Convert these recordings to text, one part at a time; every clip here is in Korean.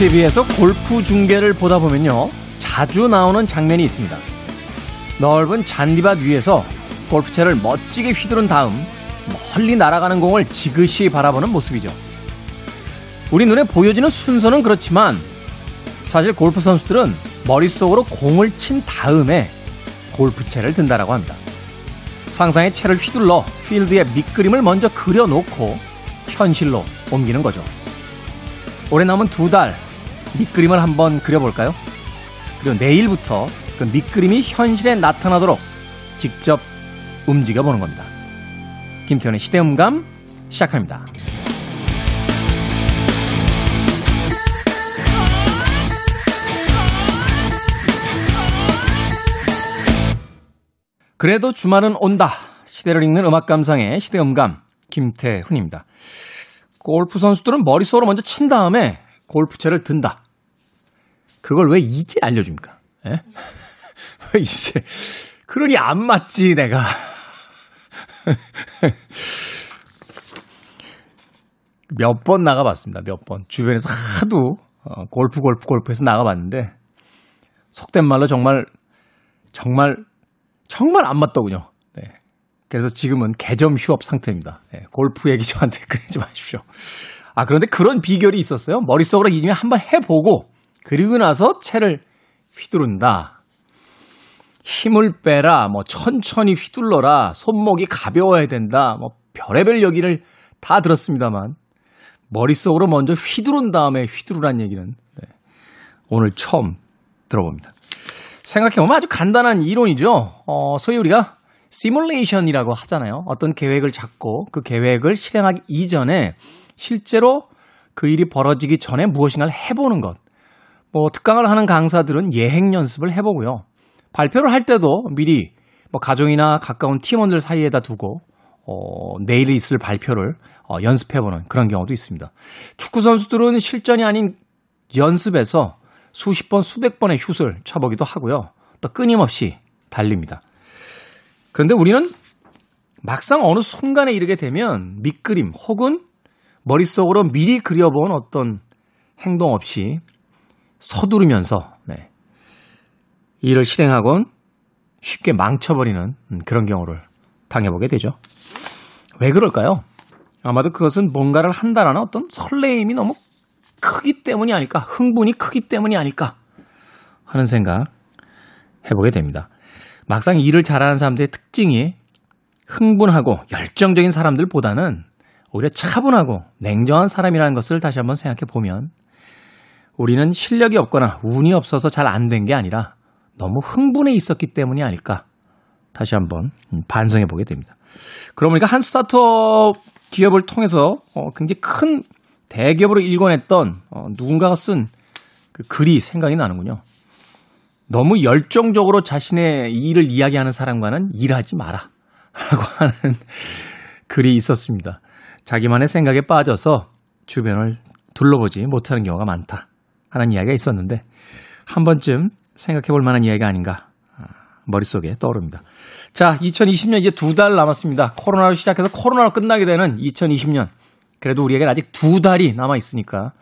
TV에서 골프 중계를 보다 보면요. 자주 나오는 장면이 있습니다. 넓은 잔디밭 위에서 골프채를 멋지게 휘두른 다음 멀리 날아가는 공을 지그시 바라보는 모습이죠. 우리 눈에 보여지는 순서는 그렇지만 사실 골프 선수들은 머릿속으로 공을 친 다음에 골프채를 든다라고 합니다. 상상의 채를 휘둘러 필드에 밑그림을 먼저 그려놓고 현실로 옮기는 거죠. 올해 남은 두 달 밑그림을 한번 그려볼까요? 그리고 내일부터 그 밑그림이 현실에 나타나도록 직접 움직여 보는 겁니다. 김태현의 시대음감 시작합니다. 그래도 주말은 온다. 시대를 읽는 음악 감상의 시대음감 김태훈입니다. 골프 선수들은 머릿속으로 먼저 친 다음에 골프채를 든다. 그걸 왜 이제 알려줍니까? 예? 왜 이제? 그러니 안 맞지, 내가. 몇 번 나가봤습니다, 몇 번. 주변에서 하도 어, 골프, 골프, 골프해서 나가봤는데, 속된 말로 정말, 정말, 정말 안 맞더군요. 네. 그래서 지금은 개점 휴업 상태입니다. 네. 골프 얘기 저한테 그러지 마십시오. 아, 그런데 그런 비결이 있었어요. 머릿속으로 이미 한번 해보고, 그리고 나서 채를 휘두른다. 힘을 빼라, 뭐 천천히 휘둘러라, 손목이 가벼워야 된다, 뭐 별의별 얘기를 다 들었습니다만 머릿속으로 먼저 휘두른 다음에 휘두르란 얘기는 네, 오늘 처음 들어봅니다. 생각해보면 아주 간단한 이론이죠. 어, 소위 우리가 시뮬레이션이라고 하잖아요. 어떤 계획을 잡고 그 계획을 실행하기 이전에 실제로 그 일이 벌어지기 전에 무엇인가를 해보는 것. 뭐 특강을 하는 강사들은 예행 연습을 해보고요. 발표를 할 때도 미리 뭐 가족이나 가까운 팀원들 사이에다 두고 어, 내일 있을 발표를 어, 연습해보는 그런 경우도 있습니다. 축구 선수들은 실전이 아닌 연습에서 수십 번, 수백 번의 슛을 쳐보기도 하고요. 또 끊임없이 달립니다. 그런데 우리는 막상 어느 순간에 이르게 되면 밑그림 혹은 머릿속으로 미리 그려본 어떤 행동 없이 서두르면서 네, 일을 실행하곤 쉽게 망쳐버리는 그런 경우를 당해보게 되죠. 왜 그럴까요? 아마도 그것은 뭔가를 한다라는 어떤 설레임이 너무 크기 때문이 아닐까, 흥분이 크기 때문이 아닐까 하는 생각 해보게 됩니다. 막상 일을 잘하는 사람들의 특징이 흥분하고 열정적인 사람들보다는 오히려 차분하고 냉정한 사람이라는 것을 다시 한번 생각해 보면 우리는 실력이 없거나 운이 없어서 잘 안 된 게 아니라 너무 흥분해 있었기 때문이 아닐까 다시 한번 반성해 보게 됩니다. 그러고 보니까 한 스타트업 기업을 통해서 어, 굉장히 큰 대기업으로 일궈냈던 어, 누군가가 쓴 그 글이 생각이 나는군요. 너무 열정적으로 자신의 일을 이야기하는 사람과는 일하지 마라. 라고 하는 글이 있었습니다. 자기만의 생각에 빠져서 주변을 둘러보지 못하는 경우가 많다. 하는 이야기가 있었는데, 한 번쯤 생각해 볼 만한 이야기가 아닌가. 아, 머릿속에 떠오릅니다. 자, 2020년 이제 두 달 남았습니다. 코로나로 시작해서 코로나로 끝나게 되는 2020년. 그래도 우리에게는 아직 두 달이 남아 있으니까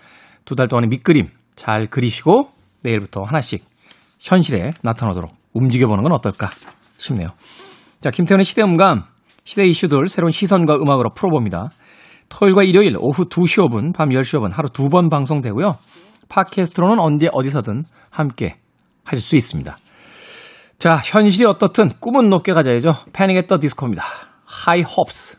두 달 동안의 밑그림 잘 그리시고 내일부터 하나씩 현실에 나타나도록 움직여보는 건 어떨까 싶네요. 자, 김태현의 시대음감, 시대 이슈들 새로운 시선과 음악으로 풀어봅니다. 토요일과 일요일 오후 2시 5분, 밤 10시 5분 하루 두 번 방송되고요. 팟캐스트로는 언제 어디서든 함께 하실 수 있습니다. 자, 현실이 어떻든 꿈은 높게 가져야죠. 패닉 앳더 디스코입니다. 하이 홉스.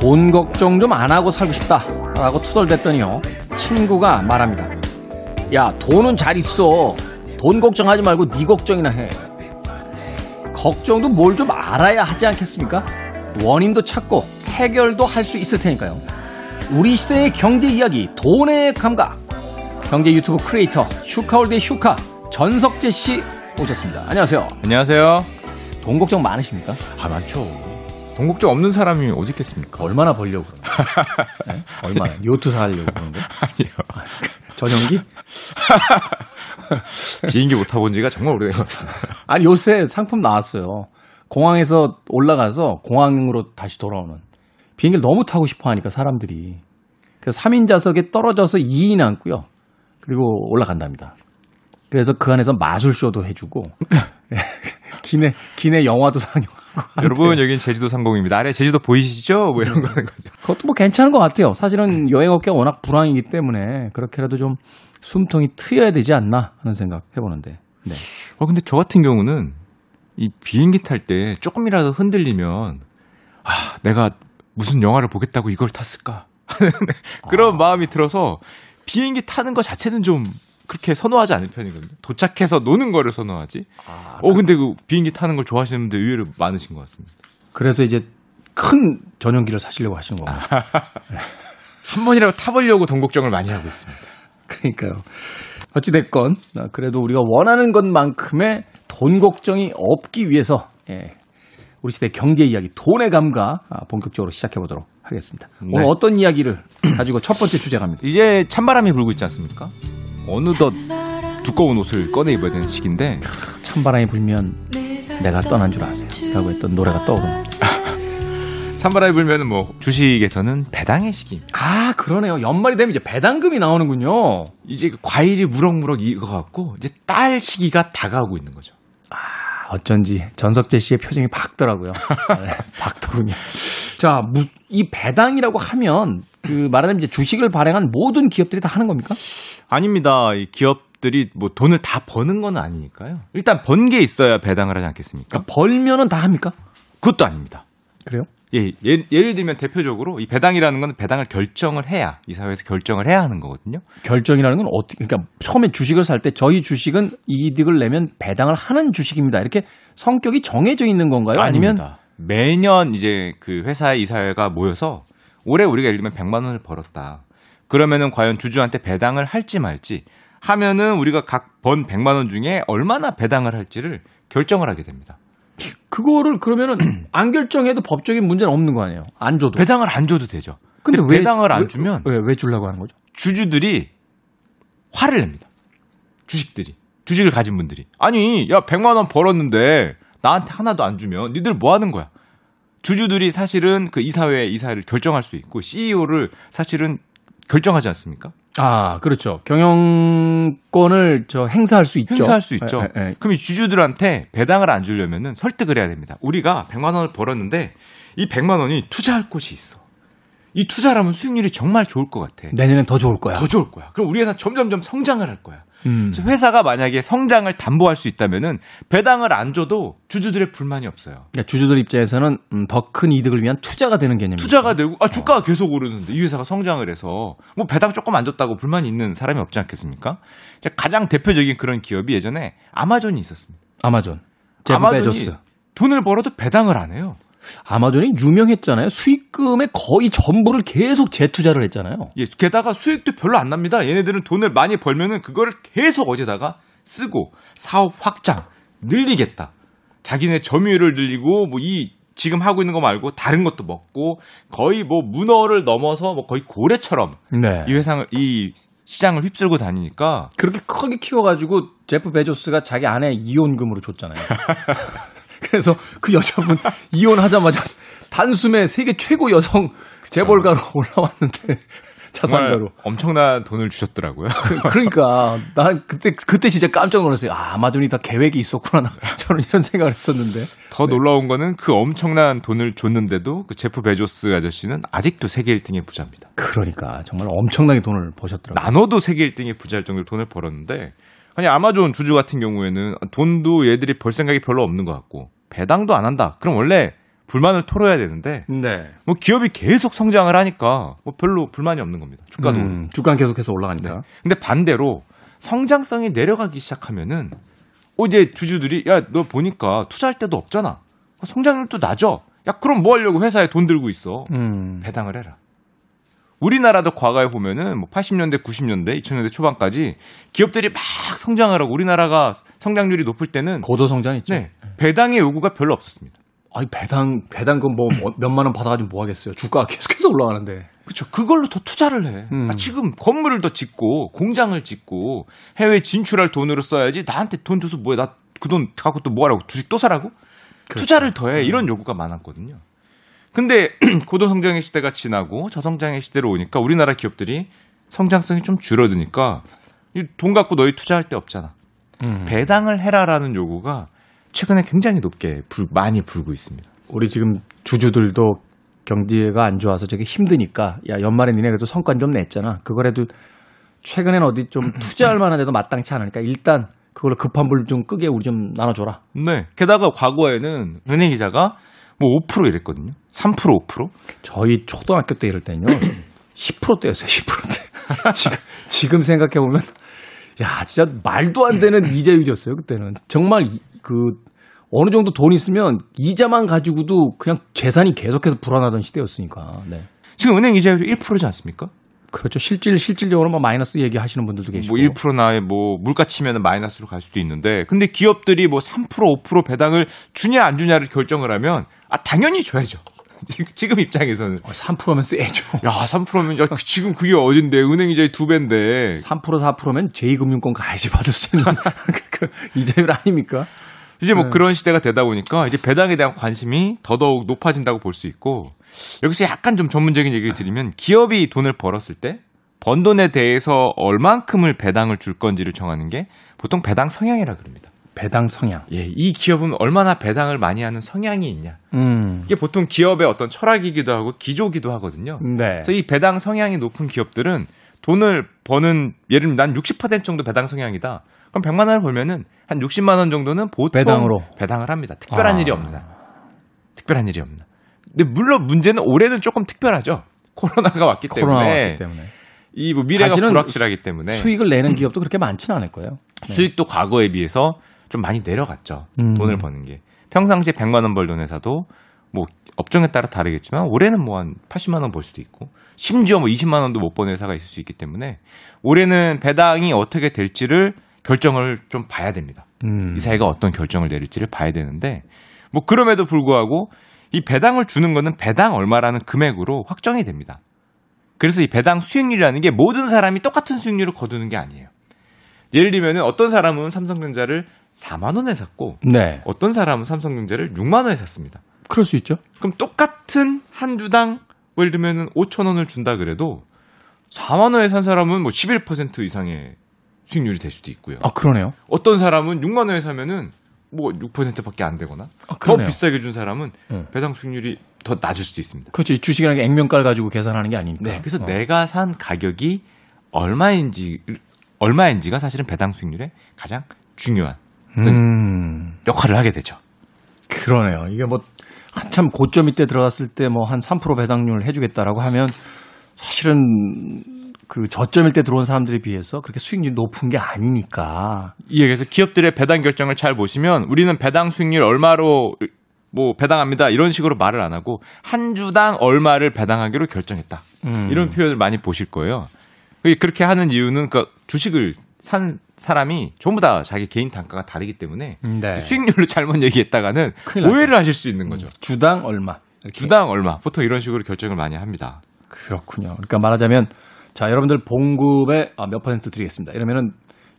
돈 걱정 좀 안 하고 살고 싶다. 라고 투덜댔더니요. 친구가 말합니다. 야, 돈은 잘 있어. 돈 걱정하지 말고 네 걱정이나 해. 걱정도 뭘 좀 알아야 하지 않겠습니까? 원인도 찾고 해결도 할 수 있을 테니까요. 우리 시대의 경제 이야기, 돈의 감각. 경제 유튜브 크리에이터 슈카월드의 슈카 전석재 씨 오셨습니다. 안녕하세요. 안녕하세요. 돈 걱정 많으십니까? 아, 많죠. 돈 걱정 없는 사람이 어디 있겠습니까? 얼마나 벌려고 네? 얼마나? 요트 사려고 그러는 거? 아니요. 전용기? 비행기 못 타본 지가 정말 오래된 것 같습니다. 아니, 요새 상품 나왔어요. 공항에서 올라가서 공항으로 다시 돌아오는. 비행기를 너무 타고 싶어 하니까 사람들이. 그래서 3인 좌석에 떨어져서 2인 앉고요. 그리고 올라간답니다. 그래서 그 안에서 마술쇼도 해주고. 기내, 기내 영화도 상영하고. 여러분, 여긴 제주도 상공입니다. 아래 제주도 보이시죠? 뭐 이런 거 하는 거죠. 그것도 뭐 괜찮은 것 같아요. 사실은 여행업계가 워낙 불황이기 때문에 그렇게라도 좀 숨통이 트여야 되지 않나 하는 생각 해보는데. 네. 어, 근데 저 같은 경우는 이 비행기 탈 때 조금이라도 흔들리면, 아, 내가 무슨 영화를 보겠다고 이걸 탔을까? 그런 아. 마음이 들어서 비행기 타는 것 자체는 좀 그렇게 선호하지 않는 편이거든요. 도착해서 노는 거를 선호하지. 아, 어, 그... 근데 그 비행기 타는 걸 좋아하시는 분들 의외로 많으신 것 같습니다. 그래서 이제 큰 전용기를 사시려고 하시는 거예요. 한 번이라도 타보려고 돈 걱정을 많이 하고 있습니다. 그러니까요. 어찌됐건, 그래도 우리가 원하는 것만큼의 돈 걱정이 없기 위해서, 예, 우리 시대 경제 이야기, 돈의 감각, 아, 본격적으로 시작해 보도록 하겠습니다. 네. 오늘 어떤 이야기를 가지고 첫 번째 주제 갑니다. 이제 찬바람이 불고 있지 않습니까? 어느덧 두꺼운 옷을 꺼내 입어야 되는 시기인데 찬바람이 불면 내가 떠난 줄 아세요. 라고 했던 노래가 떠오릅니다. 찬바람이 불면 뭐 주식에서는 배당의 시기. 아 그러네요. 연말이 되면 이제 배당금이 나오는군요. 이제 그 과일이 무럭무럭 익어갖고 이제 딸 시기가 다가오고 있는 거죠. 아 어쩐지 전석재 씨의 표정이 밝더라고요. 네, 밝더군요. 자, 이 배당이라고 하면 그 말하자면 이제 주식을 발행한 모든 기업들이 다 하는 겁니까? 아닙니다. 이 기업들이 뭐 돈을 다 버는 건 아니니까요. 일단 번 게 있어야 배당을 하지 않겠습니까? 그러니까 벌면은 다 합니까? 그것도 아닙니다. 그래요? 예, 예, 예를 들면 대표적으로 이 배당이라는 건 배당을 결정을 해야 이 사회에서 결정을 해야 하는 거거든요. 결정이라는 건 어떻게 그러니까 처음에 주식을 살 때 저희 주식은 이득을 내면 배당을 하는 주식입니다. 이렇게 성격이 정해져 있는 건가요? 아닙니다. 아니면 매년 이제 그 회사의 이사회가 모여서 올해 우리가 예를 들면 100만 원을 벌었다. 그러면은 과연 주주한테 배당을 할지 말지 하면은 우리가 각 번 100만 원 중에 얼마나 배당을 할지를 결정을 하게 됩니다. 그거를 그러면은 안 결정해도 법적인 문제는 없는 거 아니에요? 안 줘도. 배당을 안 줘도 되죠. 근데, 근데 왜, 배당을 안 주면 왜, 왜 주려고 하는 거죠? 주주들이 화를 냅니다. 주식들이. 주식을 가진 분들이. 아니, 야, 100만 원 벌었는데 나한테 하나도 안 주면 니들 뭐 하는 거야? 주주들이 사실은 그 이사회 이사를 결정할 수 있고 CEO를 사실은 결정하지 않습니까? 아, 그렇죠. 경영권을 저 행사할 수 있죠. 행사할 수 있죠. 에, 에, 에. 그럼 이 주주들한테 배당을 안 주려면은 설득을 해야 됩니다. 우리가 100만 원을 벌었는데 이 100만 원이 투자할 곳이 있어. 이 투자라면 수익률이 정말 좋을 것 같아. 내년엔 더 좋을 거야. 더 좋을 거야. 그럼 우리 회사 점점점 성장을 할 거야. 음. 그래서 회사가 만약에 성장을 담보할 수 있다면은 배당을 안 줘도 주주들의 불만이 없어요. 그러니까 주주들 입장에서는 음, 더큰 이득을 위한 투자가 되는 개념이죠. 투자가 되고 아 주가가 어. 계속 오르는데 이 회사가 성장을 해서 뭐 배당 조금 안 줬다고 불만이 있는 사람이 없지 않겠습니까? 가장 대표적인 그런 기업이 예전에 아마존이 있었습니다. 아마존. 아마존이 베조스. 돈을 벌어도 배당을 안 해요. 아마존이 유명했잖아요. 수익금의 거의 전부를 계속 재투자를 했잖아요. 예, 게다가 수익도 별로 안 납니다. 얘네들은 돈을 많이 벌면은 그거를 계속 어디다가 쓰고 사업 확장, 늘리겠다. 자기네 점유율을 늘리고 뭐 이 지금 하고 있는 거 말고 다른 것도 먹고 거의 뭐 문어를 넘어서 뭐 거의 고래처럼 네. 이 회상을 이 시장을 휩쓸고 다니니까 그렇게 크게 키워가지고 제프 베조스가 자기 아내 이혼금으로 줬잖아요. 그래서 그 여자분 이혼하자마자 단숨에 세계 최고 여성 재벌가로 올라왔는데 자산가로 엄청난 돈을 주셨더라고요. 그러니까 난 그때 그때 진짜 깜짝 놀랐어요. 아, 아마존이 다 계획이 있었구나. 저는 이런 생각을 했었는데. 더 네. 놀라운 거는 그 엄청난 돈을 줬는데도 그 제프 베조스 아저씨는 아직도 세계 1등의 부자입니다. 그러니까 정말 엄청나게 돈을 버셨더라고요. 나눠도 세계 1등의 부자일 정도로 돈을 벌었는데 아니 아마존 주주 같은 경우에는 돈도 얘들이 벌 생각이 별로 없는 것 같고 배당도 안 한다. 그럼 원래 불만을 털어야 되는데 네. 뭐 기업이 계속 성장을 하니까 뭐 별로 불만이 없는 겁니다. 주가도. 음, 주가 계속해서 올라가니까. 근데 반대로 성장성이 내려가기 시작하면은 어 이제 주주들이 야 너 보니까 투자할 데도 없잖아. 성장률도 낮아. 야 그럼 뭐 하려고 회사에 돈 들고 있어. 음. 배당을 해라. 우리나라도 과거에 보면은 뭐 80년대, 90년대, 2000년대 초반까지 기업들이 막 성장을 하고 우리나라가 성장률이 높을 때는 고도 성장했죠. 네, 배당의 요구가 별로 없었습니다. 아니 배당 배당 그뭐 몇만 원 받아가지고 뭐 하겠어요. 주가가 계속해서 올라가는데. 그렇죠. 그걸로 더 투자를 해. 음. 아, 지금 건물을 더 짓고 공장을 짓고 해외 진출할 돈으로 써야지 나한테 돈 줘서 뭐해? 나 그 돈 갖고 또 뭐 하라고? 주식 또 사라고? 그렇죠. 투자를 더 해. 이런 요구가 많았거든요. 근데 고도성장의 시대가 지나고 저성장의 시대로 오니까 우리나라 기업들이 성장성이 좀 줄어드니까 이돈 갖고 너희 투자할 데 없잖아. 음. 배당을 해라라는 요구가 최근에 굉장히 높게 불- 많이 불고 있습니다. 우리 지금 주주들도 경제가 안 좋아서 되게 힘드니까 야 연말에 니네 그래도 성과 좀 냈잖아. 그거라도 최근엔 어디 좀 투자할 만한 데도 마땅치 않으니까 일단 그걸로 급한 불 좀 끄게 우리 좀 나눠줘라. 네. 게다가 과거에는 은행 이자가 뭐 5% 이랬거든요. 3% 5%? 저희 초등학교 때 이럴 때는요 10%대였어요 10%대. 지금 지금 생각해 보면 야 진짜 말도 안 되는 이자율이었어요 그때는 정말 이- 그 어느 정도 돈 있으면 이자만 가지고도 그냥 재산이 계속해서 불어나던 시대였으니까. 네. 지금 은행 이자율이 1%지 않습니까? 그렇죠. 실질 실질적으로 뭐 마이너스 얘기하시는 분들도 계시고. 뭐 1%나 뭐 물가 치면 마이너스로 갈 수도 있는데 근데 기업들이 뭐 3% 5% 배당을 주냐 안 주냐를 결정을 하면 아 당연히 줘야죠. 지금- 입장에서는 어, 3%면 세죠. 야 3%면 야 그- 지금 그게 어딘데 은행 이자의 두 배인데 3% 4%면 제2금융권 가야지 받을 수 있는 그 이자율 아닙니까? 이제 뭐 네. 그런 시대가 되다 보니까 이제 배당에 대한 관심이 더더욱 높아진다고 볼 수 있고 여기서 약간 좀 전문적인 얘기를 드리면 기업이 돈을 벌었을 때 번 돈에 대해서 얼만큼을 배당을 줄 건지를 정하는 게 보통 배당 성향이라 그럽니다. 배당 성향. 예, 이 기업은 얼마나 배당을 많이 하는 성향이 있냐. 음. 이게 보통 기업의 어떤 철학이기도 하고 기조기도 하거든요. 네. 그래서 이 배당 성향이 높은 기업들은 돈을 버는 예를 들면 난 60% 정도 배당 성향이다. 그럼 100만 원을 벌면은 한 60만 원 정도는 보통 배당으로. 배당을 합니다. 특별한 아. 일이 없나. 특별한 일이 없나. 근데 물론 문제는 올해는 조금 특별하죠. 코로나가 왔기 코로나 때문에 왔기 때문에 이뭐 미래가 불확실하기 때문에 수익을 내는 기업도 그렇게 많지는 않을 거예요. 수익도 과거에 비해서 좀 많이 내려갔죠. 음. 돈을 버는 게. 평상시에 100만 원 벌던 회사도 뭐 업종에 따라 다르겠지만 올해는 뭐 한 80만 원 벌 수도 있고 심지어 뭐 20만 원도 못 버는 회사가 있을 수 있기 때문에 올해는 배당이 어떻게 될지를 결정을 좀 봐야 됩니다. 음. 이 사회가 어떤 결정을 내릴지를 봐야 되는데 뭐 그럼에도 불구하고 이 배당을 주는 거는 배당 얼마라는 금액으로 확정이 됩니다. 그래서 이 배당 수익률이라는 게 모든 사람이 똑같은 수익률을 거두는 게 아니에요. 예를 들면은 어떤 사람은 삼성전자를 4만 원에 샀고 네. 어떤 사람은 삼성전자를 6만 원에 샀습니다. 그럴 수 있죠. 그럼 똑같은 한 주당 뭐 예를 들면은 5천 원을 준다 그래도 4만 원에 산 사람은 뭐 11% 이상의 수익률이 될 수도 있고요. 아, 그러네요. 어떤 사람은 6만 원에 사면은 뭐 6%밖에 안 되거나 아, 더. 비싸게 준 사람은 응. 배당 수익률이 더 낮을 수도 있습니다. 그렇죠. 이 주식이라는 게 액면가를 가지고 계산하는 게 아니니까. 네, 그래서 어. 내가 산 가격이 얼마인지 얼마인지가 사실은 배당 수익률의 가장 중요한 음. 역할을 하게 되죠. 그러네요. 이게 뭐 한참 고점 이 때 들어갔을 때 뭐 한 3% 배당률 해주겠다라고 하면 사실은 그 저점일 때 들어온 사람들에 비해서 그렇게 수익률이 높은 게 아니니까. 예, 그래서 기업들의 배당 결정을 잘 보시면 우리는 배당 수익률 얼마로 뭐 배당합니다 이런 식으로 말을 안 하고 한 주당 얼마를 배당하기로 결정했다 음. 이런 표현을 많이 보실 거예요. 그렇게 하는 이유는 그 주식을 산 사람이 전부 다 자기 개인 단가가 다르기 때문에 네. 수익률로 잘못 얘기했다가는. 오해를 하실 수 있는 거죠. 주당 얼마. 이렇게. 주당 얼마 보통 이런 식으로 결정을 많이 합니다. 그렇군요. 그러니까 말하자면 자 여러분들 봉급에 아, 몇 퍼센트 드리겠습니다. 이러면은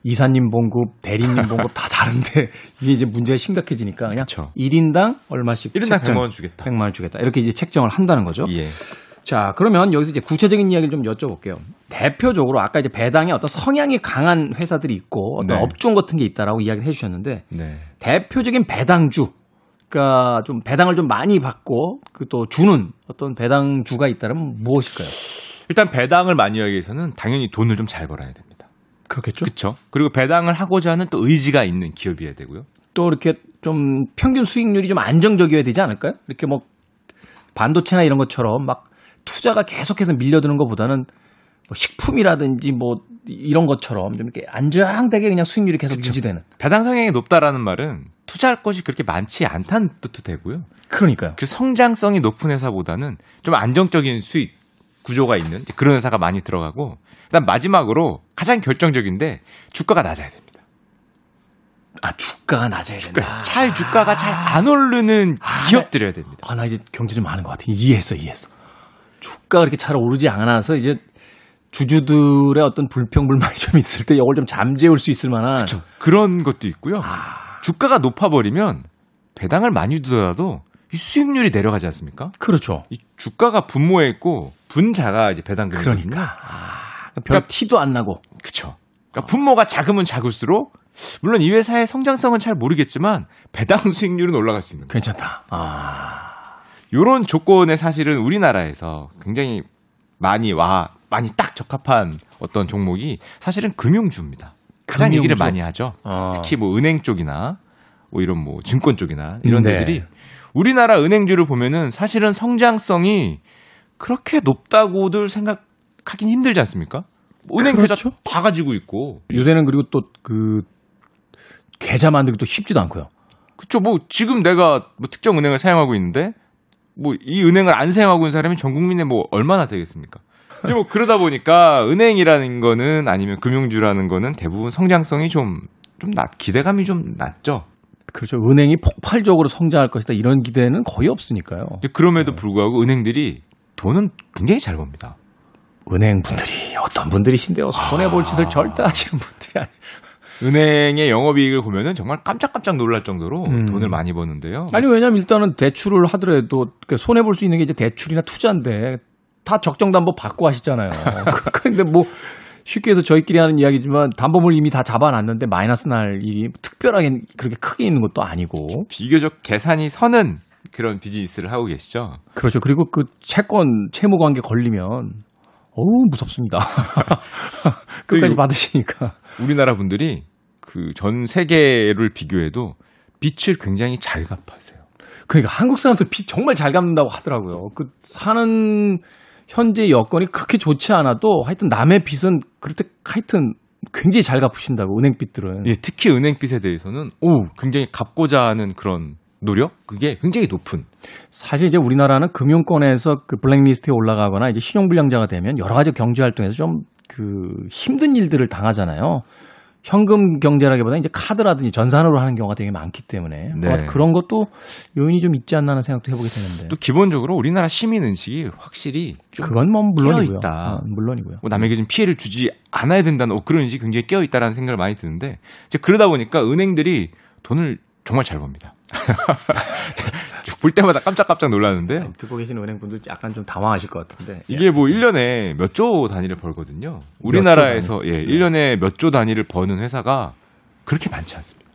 이사님 봉급, 대리님 봉급 다 다른데 이게 이제 문제가 심각해지니까 그냥 그쵸. 1인당 얼마씩 1인당 책정, 100만 원 주겠다. 100만 원 주겠다. 이렇게 이제 책정을 한다는 거죠. 예. 자, 그러면 여기서 이제 구체적인 이야기를 좀 여쭤볼게요. 대표적으로 아까 이제 배당에 어떤 성향이 강한 회사들이 있고 어떤 네. 업종 같은 게 있다라고 이야기를 해 주셨는데 네. 대표적인 배당주 그러니까 좀 배당을 좀 많이 받고 그 또 주는 어떤 배당주가 있다면 무엇일까요? 일단 배당을 많이 하기 위해서는 당연히 돈을 좀 잘 벌어야 됩니다. 그렇겠죠? 그렇죠. 그리고 배당을 하고자 하는 또 의지가 있는 기업이어야 되고요. 또 이렇게 좀 평균 수익률이 좀 안정적이어야 되지 않을까요? 이렇게 뭐 반도체나 이런 것처럼 막 투자가 계속해서 밀려드는 것보다는 뭐 식품이라든지 뭐 이런 것처럼 좀 이렇게 안정되게 그냥 수익률이 계속 그쵸. 유지되는. 배당 성향이 높다라는 말은 투자할 것이 그렇게 많지 않다는 뜻도 되고요. 그러니까요. 그 성장성이 높은 회사보다는 좀 안정적인 수익 구조가 있는 그런 회사가 많이 들어가고 그다음 마지막으로 가장 결정적인데 주가가 낮아야 됩니다. 아 주가가 낮아야 된다. 잘 주가가 잘안 오르는 아, 기업들이어야 됩니다. 아 나 이제 경제 좀 아는 것 같아. 이해했어, 이해했어. 주가가 그렇게 잘 오르지 않아서 이제 주주들의 어떤 불평불만이 좀 있을 때 이걸 좀 잠재울 수 있을 만한 그렇죠. 그런 것도 있고요. 아... 주가가 높아버리면 배당을 많이 두더라도 이 수익률이 내려가지 않습니까? 그렇죠. 이 주가가 분모에 있고 분자가 이제 배당금이 그러니까 아, 별 그러니까, 티도 안 나고 그렇죠. 그러니까 분모가 작으면 작을수록 물론 이 회사의 성장성은 잘 모르겠지만 배당 수익률은 올라갈 수 있는 거예요. 괜찮다. 아. 요런 조건에 사실은 우리나라에서 굉장히 많이 와 많이 딱 적합한 어떤 종목이 사실은 금융주입니다. 가장 금융주. 얘기를 많이 하죠. 어. 특히 뭐 은행 쪽이나 뭐 이런 뭐 증권 쪽이나 이런 네. 데들이 우리나라 은행주를 보면은 사실은 성장성이 그렇게 높다고들 생각하긴 힘들지 않습니까? 은행 그렇죠? 계좌 다 가지고 있고 요새는 그리고 또 그 계좌 만들기도 쉽지도 않고요. 그렇죠. 뭐 지금 내가 뭐 특정 은행을 사용하고 있는데 뭐 이 은행을 안 사용하고 있는 사람이 전 국민에 뭐 얼마나 되겠습니까? 이제 뭐 그러다 보니까 은행이라는 거는 아니면 금융주라는 거는 대부분 성장성이 좀, 좀 낮, 기대감이 좀 낮죠. 그렇죠. 은행이 폭발적으로 성장할 것이다. 이런 기대는 거의 없으니까요. 그럼에도 네. 불구하고 은행들이 돈은 굉장히 잘 법니다. 은행 분들이 어떤 분들이신데요. 손해볼 아... 짓을 절대 하시는 분들이 아니 은행의 영업이익을 보면은 정말 깜짝깜짝 놀랄 정도로 음. 돈을 많이 버는데요. 아니 왜냐면 일단은 대출을 하더라도 손해 볼 수 있는 게 이제 대출이나 투자인데 다 적정 담보 받고 하시잖아요. 근데 뭐 쉽게 해서 저희끼리 하는 이야기지만 담보물 이미 다 잡아놨는데 마이너스 날 일이 특별하게 그렇게 크게 있는 것도 아니고 비교적 계산이 서는 그런 비즈니스를 하고 계시죠. 그렇죠. 그리고 그 채권 채무 관계 걸리면 어우 무섭습니다. 끝까지 받으시니까. 우리나라 분들이 그 전 세계를 비교해도 빚을 굉장히 잘 갚아세요. 그러니까 한국 사람들 빚 정말 잘 갚는다고 하더라고요. 그 사는 현재 여건이 그렇게 좋지 않아도 하여튼 남의 빚은 그렇게 하여튼 굉장히 잘 갚으신다고 은행빚들은. 예, 특히 은행빚에 대해서는 오 굉장히 갚고자 하는 그런 노력 그게 굉장히 높은. 사실 이제 우리나라는 금융권에서 그 블랙리스트에 올라가거나 이제 신용불량자가 되면 여러 가지 경제 활동에서 좀 그 힘든 일들을 당하잖아요. 현금 경제라기보다 이제 카드라든지 전산으로 하는 경우가 되게 많기 때문에 네. 그런 것도 요인이 좀 있지 않나 하는 생각도 해보게 되는데 또 기본적으로 우리나라 시민 의식이 확실히 그건 뭐 물론이고요. 있다. 어, 물론이고요. 뭐 남에게 좀 피해를 주지 않아야 된다는 어, 그런 의식이 굉장히 깨어 있다라는 생각을 많이 드는데 이제 그러다 보니까 은행들이 돈을 정말 잘 법니다. 볼 때마다 깜짝깜짝 놀랐는데 듣고 계신 은행 분들 약간 좀 당황하실 것 같은데 이게 뭐 1년에 몇 조 단위를 벌거든요. 우리나라에서 예, 1년에 몇 조 단위를 버는 회사가 그렇게 많지 않습니다.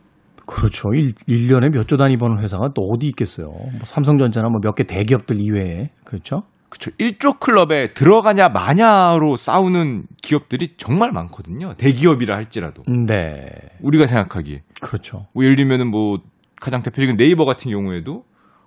그렇죠. 1, 1년에 몇 조 단위 버는 회사가 또 어디 있겠어요. 뭐 삼성전자나 뭐 몇 개 대기업들 이외에. 그렇죠? 그렇죠. 1조 클럽에 들어가냐 마냐로 싸우는 기업들이 정말 많거든요. 대기업이라 할지라도. 네. 우리가 생각하기에. 그렇죠. 뭐 예를 들면은 뭐 가장 대표적인 네이버 같은 경우에도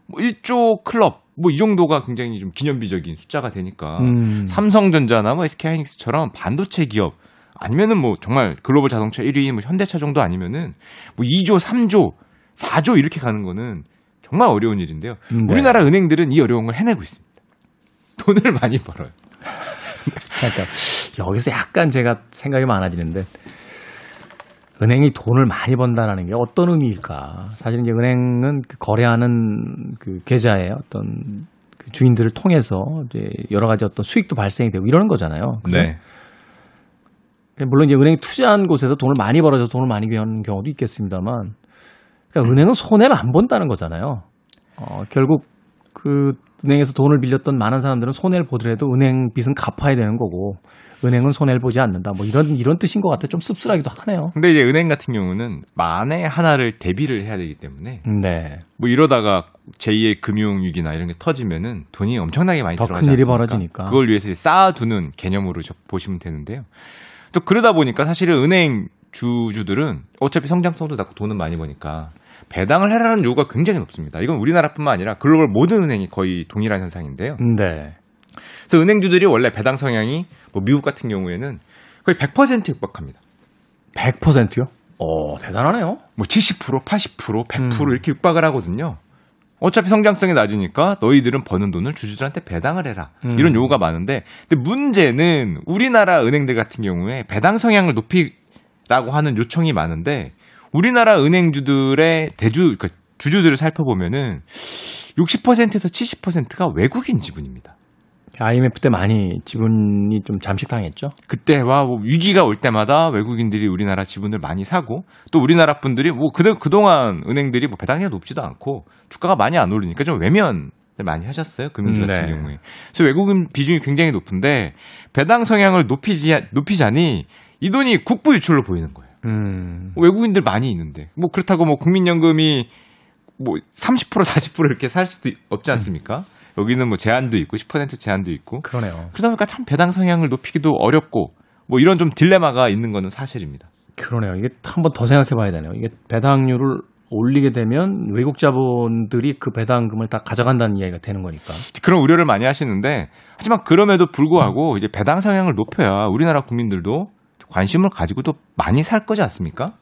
뭐 1조 클럽 뭐 이 정도가 굉장히 좀 기념비적인 숫자가 되니까 음. 삼성전자나 뭐 SK 하이닉스처럼 반도체 기업 아니면은 뭐 정말 글로벌 자동차 1위 뭐 현대차 정도 아니면은 뭐 2조, 3조, 4조 이렇게 가는 거는 정말 어려운 일인데요. 네. 우리나라 은행들은 이 어려운 걸 해내고 있습니다. 돈을 많이 벌어요. 그러니까 여기서 약간 제가 생각이 많아지는데 은행이 돈을 많이 번다라는 게 어떤 의미일까? 사실 이제 은행은 그 거래하는 그 계좌의 어떤 그 주인들을 통해서 이제 여러 가지 어떤 수익도 발생이 되고 이러는 거잖아요. 그죠? 네. 물론 이제 은행이 투자한 곳에서 돈을 많이 벌어서 돈을 많이 버는 경우도 있겠습니다만, 그러니까 은행은 손해를 안 본다는 거잖아요. 어, 결국 그 은행에서 돈을 빌렸던 많은 사람들은 손해를 보더라도 은행 빚은 갚아야 되는 거고, 은행은 손해를 보지 않는다. 뭐 이런 이런 뜻인 것 같아. 좀 씁쓸하기도 하네요. 근데 이제 은행 같은 경우는 만에 하나를 대비를 해야 되기 때문에 네. 뭐 이러다가 제2의 금융 위기나 이런 게 터지면은 돈이 엄청나게 많이 들어가지 큰 일이 벌어지니까 그걸 위해서 쌓아두는 개념으로 보시면 되는데요. 또 그러다 보니까 사실은 은행 주주들은 어차피 성장성도 낮고 돈은 많이 버니까 배당을 해라는 요구가 굉장히 높습니다. 이건 우리나라뿐만 아니라 글로벌 모든 은행이 거의 동일한 현상인데요. 네. 그래서 은행주들이 원래 배당 성향이 뭐 미국 같은 경우에는 거의 100% 육박합니다. 100%요? 오, 대단하네요. 뭐 70%, 80%, 100% 음. 이렇게 육박을 하거든요. 어차피 성장성이 낮으니까 너희들은 버는 돈을 주주들한테 배당을 해라. 음. 이런 요구가 많은데 근데 문제는 우리나라 은행들 같은 경우에 배당 성향을 높이라고 하는 요청이 많은데 우리나라 은행주들의 대주 그러니까 주주들을 살펴보면은 60%에서 70%가 외국인 지분입니다. IMF 때 많이 지분이 좀 잠식당했죠. 그때와 뭐 위기가 올 때마다 외국인들이 우리나라 지분을 많이 사고 또 우리나라 분들이 뭐 그대 그동안 은행들이 뭐 배당이 높지도 않고 주가가 많이 안 오르니까 좀 외면 많이 하셨어요 금융주 같은 네. 경우에 그래서 외국인 비중이 굉장히 높은데 배당 성향을 높이지 높이자니 이 돈이 국부 유출로 보이는 거예요. 음. 외국인들 많이 있는데 뭐 그렇다고 뭐 국민연금이 뭐 30% 40% 이렇게 살 수도 없지 않습니까? 여기는 뭐 제한도 있고 10% 제한도 있고 그러네요. 그러다 보니까 참 배당 성향을 높이기도 어렵고 뭐 이런 좀 딜레마가 있는 거는 사실입니다. 그러네요. 이게 한 번 더 생각해 봐야 되네요. 이게 배당률을 올리게 되면 외국 자본들이 그 배당금을 다 가져간다는 이야기가 되는 거니까. 그런 우려를 많이 하시는데 하지만 그럼에도 불구하고 이제 배당 성향을 높여야 우리나라 국민들도 관심을 가지고도 많이 살 거지 않습니까?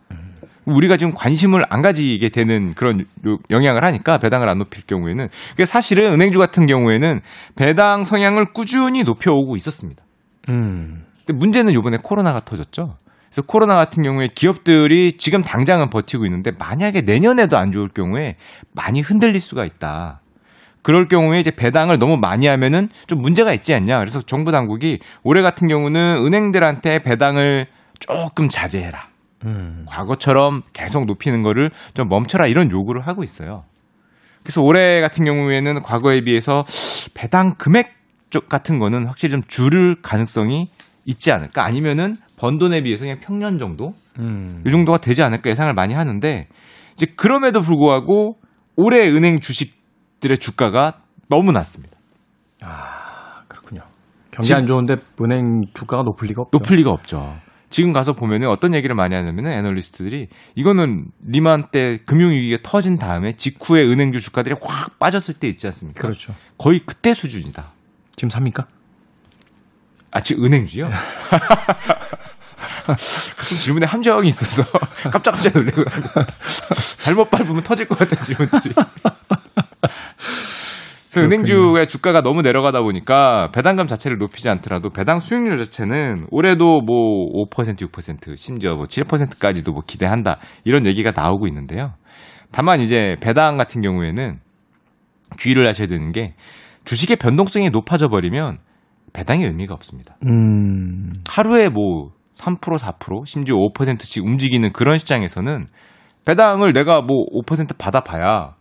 우리가 지금 관심을 안 가지게 되는 그런 요- 영향을 하니까 배당을 안 높일 경우에는 그게 사실은 은행주 같은 경우에는 배당 성향을 꾸준히 높여오고 있었습니다. 음. 근데 문제는 요번에 코로나가 터졌죠. 그래서 코로나 같은 경우에 기업들이 지금 당장은 버티고 있는데 만약에 내년에도 안 좋을 경우에 많이 흔들릴 수가 있다. 그럴 경우에 이제 배당을 너무 많이 하면은 좀 문제가 있지 않냐. 그래서 정부 당국이 올해 같은 경우는 은행들한테 배당을 조금 자제해라. 음. 과거처럼 계속 높이는 거를 좀 멈춰라 이런 요구를 하고 있어요. 그래서 올해 같은 경우에는 과거에 비해서 배당 금액 쪽 같은 거는 확실히 좀 줄을 가능성이 있지 않을까 아니면은 번 돈에 비해서 그냥 평년 정도 음. 이 정도가 되지 않을까 예상을 많이 하는데 이제 그럼에도 불구하고 올해 은행 주식 들의 주가가 너무 낮습니다. 그렇군요. 경기 안 좋은데 은행 주가가 높을 리가 없죠. 높을 리가 없죠. 지금 가서 보면은 어떤 얘기를 많이 하냐면은 애널리스트들이 이거는 리만 때 금융위기가 터진 다음에 직후에 은행주 주가들이 확 빠졌을 때 있지 않습니까? 그렇죠. 거의 그때 수준이다. 지금 삽니까? 아, 지금 은행주요? 좀 질문에 함정이 있어서 깜짝깜짝 놀래고 잘못 밟으면 터질 것 같은 질문들이. 그래서 은행주의 주가가 너무 내려가다 보니까 배당금 자체를 높이지 않더라도 배당 수익률 자체는 올해도 뭐 5% 6% 심지어 뭐 7%까지도 뭐 기대한다 이런 얘기가 나오고 있는데요. 다만 이제 배당 같은 경우에는 주의를 하셔야 되는 게 주식의 변동성이 높아져 버리면 배당의 의미가 없습니다. 음. 하루에 뭐 3% 4% 심지어 5%씩 움직이는 그런 시장에서는 배당을 내가 뭐 5% 받아봐야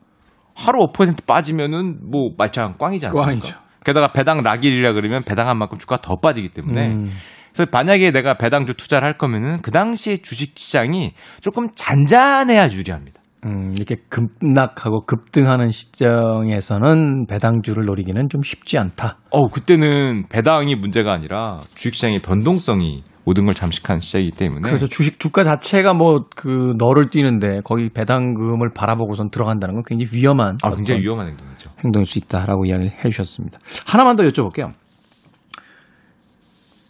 하루 5% 빠지면은 뭐 말짱 꽝이지 않습니까? 꽝이죠. 게다가 배당 락일이라 그러면 배당한 만큼 주가 더 빠지기 때문에 음. 그래서 만약에 내가 배당주 투자를 할 거면은 그 당시에 주식 시장이 조금 잔잔해야 유리합니다. 음, 이렇게 급락하고 급등하는 시장에서는 배당주를 노리기는 좀 쉽지 않다. 어, 그때는 배당이 문제가 아니라 주식시장의 변동성이 모든 걸 잠식한 시장이기 때문에 그래서 주식 주가 자체가 뭐 그 너를 뛰는데 거기 배당금을 바라보고선 들어간다는 건 굉장히 위험한 아, 굉장히 위험한 행동이죠. 행동일 수 있다라고 이야기를 해주셨습니다. 하나만 더 여쭤볼게요.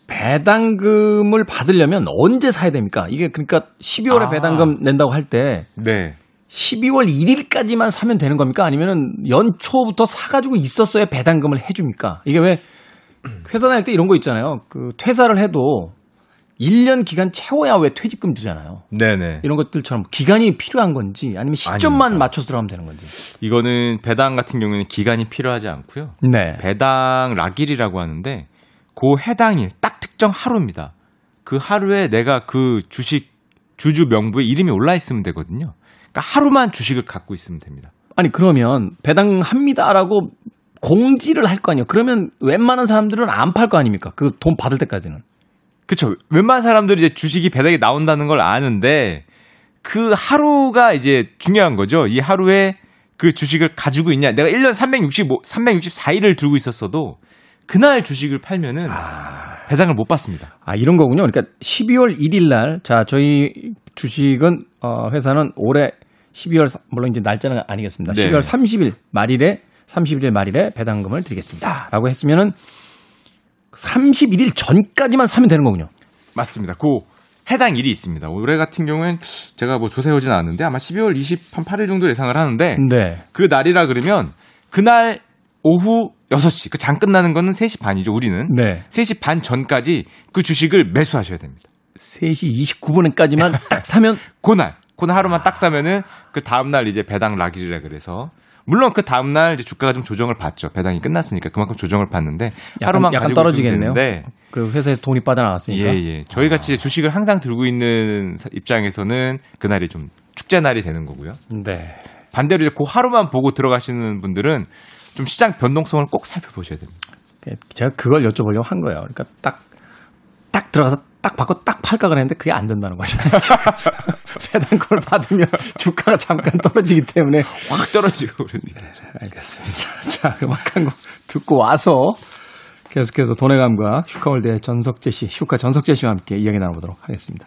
배당금을 받으려면 언제 사야 됩니까? 이게 그러니까 12월에 아. 배당금 낸다고 할때 네. 12월 1일까지만 사면 되는 겁니까? 아니면은 연초부터 사가지고 있었어야 배당금을 해줍니까? 이게 왜 회사 다닐 때 이런 거 있잖아요. 그 퇴사를 해도 1년 기간 채워야 왜 퇴직금 주잖아요. 네네. 이런 것들처럼 기간이 필요한 건지 아니면 시점만 아닙니다. 맞춰서 들어가면 되는 건지. 이거는 배당 같은 경우에는 기간이 필요하지 않고요. 네. 배당 락일이라고 하는데 그 해당일 딱 특정 하루입니다. 그 하루에 내가 그 주식 주주 명부에 이름이 올라 있으면 되거든요. 그러니까 하루만 주식을 갖고 있으면 됩니다. 아니 그러면 배당합니다라고 공지를 할 거 아니에요. 그러면 웬만한 사람들은 안 팔 거 아닙니까? 그 돈 받을 때까지는. 그렇죠. 웬만한 사람들이 이제 주식이 배당이 나온다는 걸 아는데 그 하루가 이제 중요한 거죠. 이 하루에 그 주식을 가지고 있냐. 내가 1년 365, 364일을 들고 있었어도 그날 주식을 팔면은 배당을 못 받습니다. 아, 이런 거군요. 그러니까 12월 1일 날, 자, 저희 주식은, 어, 회사는 올해 12월, 물론 이제 날짜는 아니겠습니다. 네. 12월 30일 말일에, 31일 말일에 배당금을 드리겠습니다. 라고 했으면은 31일 전까지만 사면 되는 거군요. 맞습니다. 그 해당 일이 있습니다. 올해 같은 경우엔 제가 뭐 오진 않았는데 아마 12월 28일 정도 예상을 하는데 네. 그 날이라 그러면 그날 오후 6시 그 장 끝나는 거는 3시 반이죠, 우리는. 네. 3시 반 전까지 그 주식을 매수하셔야 됩니다. 3시 29분까지만 딱 사면 그날, 그날 하루만 딱 사면은 그 다음 날 이제 배당 락일이라 그래서 물론 그 다음날 이제 주가가 좀 조정을 받죠. 배당이 끝났으니까 그만큼 조정을 받는데 약간, 하루만 약간 떨어지겠네요. 그 회사에서 돈이 빠져나갔으니까. 예, 예. 저희 같이 이제 주식을 항상 들고 있는 사- 입장에서는 그날이 좀 축제 날이 되는 거고요. 네. 반대로 이제 그 하루만 보고 들어가시는 분들은 좀 시장 변동성을 꼭 살펴보셔야 됩니다. 제가 그걸 여쭤보려고 한 거예요. 그러니까 딱, 딱 들어가서 딱 받고 딱 팔까 그랬는데 그게 안 된다는 거잖아요. 배당금을 받으면 주가가 잠깐 떨어지기 때문에. 확 떨어지고 그러니까. 알겠습니다. 자, 음악 한곡 듣고 와서 계속해서 돈의 감과 슈카월드의 전석재 씨, 슈카 전석재 씨와 함께 이야기 나눠보도록 하겠습니다.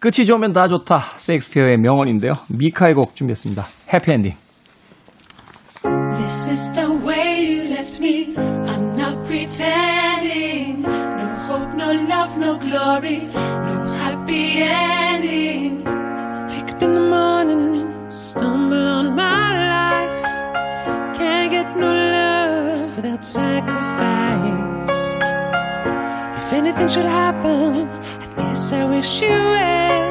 끝이 좋으면 다 좋다. 세익스피어의 명언인데요. 미카의 곡 준비했습니다. 해피엔딩. This is the way you left me. Glory, no happy ending. Wake up in the morning, stumble on my life. Can't get no love without sacrifice. If anything should happen, I guess I wish you well.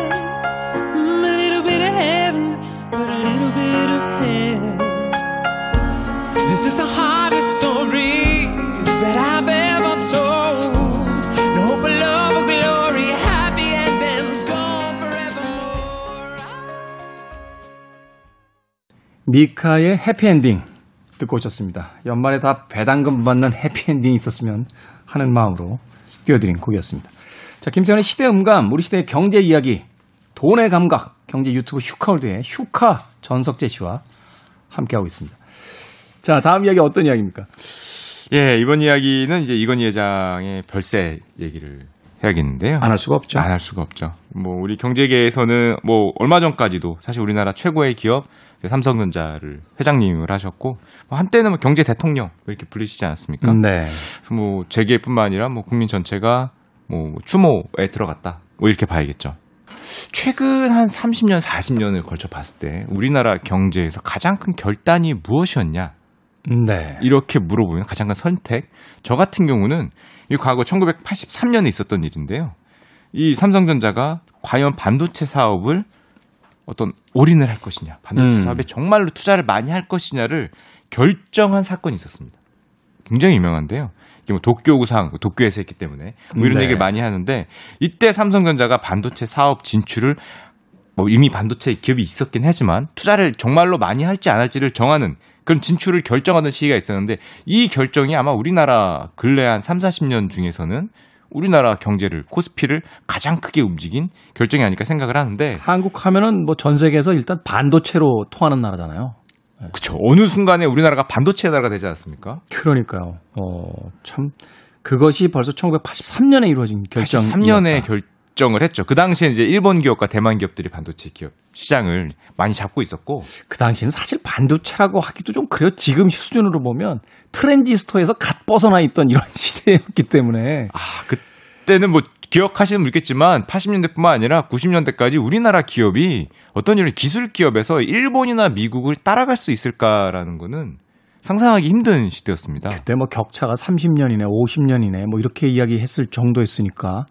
미카의 해피엔딩 듣고 오셨습니다. 연말에 다 배당금 받는 해피엔딩이 있었으면 하는 마음으로 띄워드린 곡이었습니다. 자, 김태훈의 시대 음감, 우리 시대의 경제 이야기, 돈의 감각, 경제 유튜브 슈카월드의 슈카 전석재 씨와 함께하고 있습니다. 자, 다음 이야기 어떤 이야기입니까? 예, 이번 이야기는 이제 이건희 회장의 별세 얘기를 해야겠는데요. 안 할 수가 없죠. 안 할 수가 없죠. 뭐 우리 경제계에서는 뭐 얼마 전까지도 사실 우리나라 최고의 기업 삼성전자를 회장님을 하셨고 뭐 한때는 뭐 경제 대통령 이렇게 불리시지 않았습니까? 네. 그래서 뭐 재계뿐만 아니라 뭐 국민 전체가 뭐 추모에 들어갔다. 뭐 이렇게 봐야겠죠. 최근 한 30년, 40년을 걸쳐 봤을 때 우리나라 경제에서 가장 큰 결단이 무엇이었냐? 네. 이렇게 물어보면 가장 큰 선택. 저 같은 경우는 이 과거 1983년에 있었던 일인데요. 이 삼성전자가 과연 반도체 사업을 어떤 올인을 할 것이냐, 반도체 음. 사업에 정말로 투자를 많이 할 것이냐를 결정한 사건이 있었습니다. 굉장히 유명한데요. 이게 뭐 도쿄 구상, 도쿄에서 했기 때문에 뭐 이런 네. 얘기를 많이 하는데 이때 삼성전자가 반도체 사업 진출을 뭐 이미 반도체 기업이 있었긴 하지만 투자를 정말로 많이 할지 안 할지를 정하는 그런 진출을 결정하는 시기가 있었는데 이 결정이 아마 우리나라 근래 한 3, 40년 중에서는 우리나라 경제를 코스피를 가장 크게 움직인 결정이 아닐까 생각을 하는데 한국 하면은 뭐 전 세계에서 일단 반도체로 통하는 나라잖아요. 그쵸 어느 순간에 우리나라가 반도체 나라가 되지 않았습니까? 그러니까요. 어, 참 그것이 벌써 1983년에 이루어진 결정. 83년에 결정을 했죠. 그 당시에 이제 일본 기업과 대만 기업들이 반도체 기업 시장을 많이 잡고 있었고 그 당시는 사실 반도체라고 하기도 좀 그래요. 지금 수준으로 보면 트랜지스터에서 갓 벗어나 있던 이런 시 대였기 때문에 아, 그때는 뭐 기억하시는 분 있겠지만 80년대뿐만 아니라 90년대까지 우리나라 기업이 어떤 이런 기술 기업에서 일본이나 미국을 따라갈 수 있을까라는 거는 상상하기 힘든 시대였습니다. 그때 뭐 격차가 30년이네, 50년이네, 뭐 이렇게 이야기했을 정도였으니까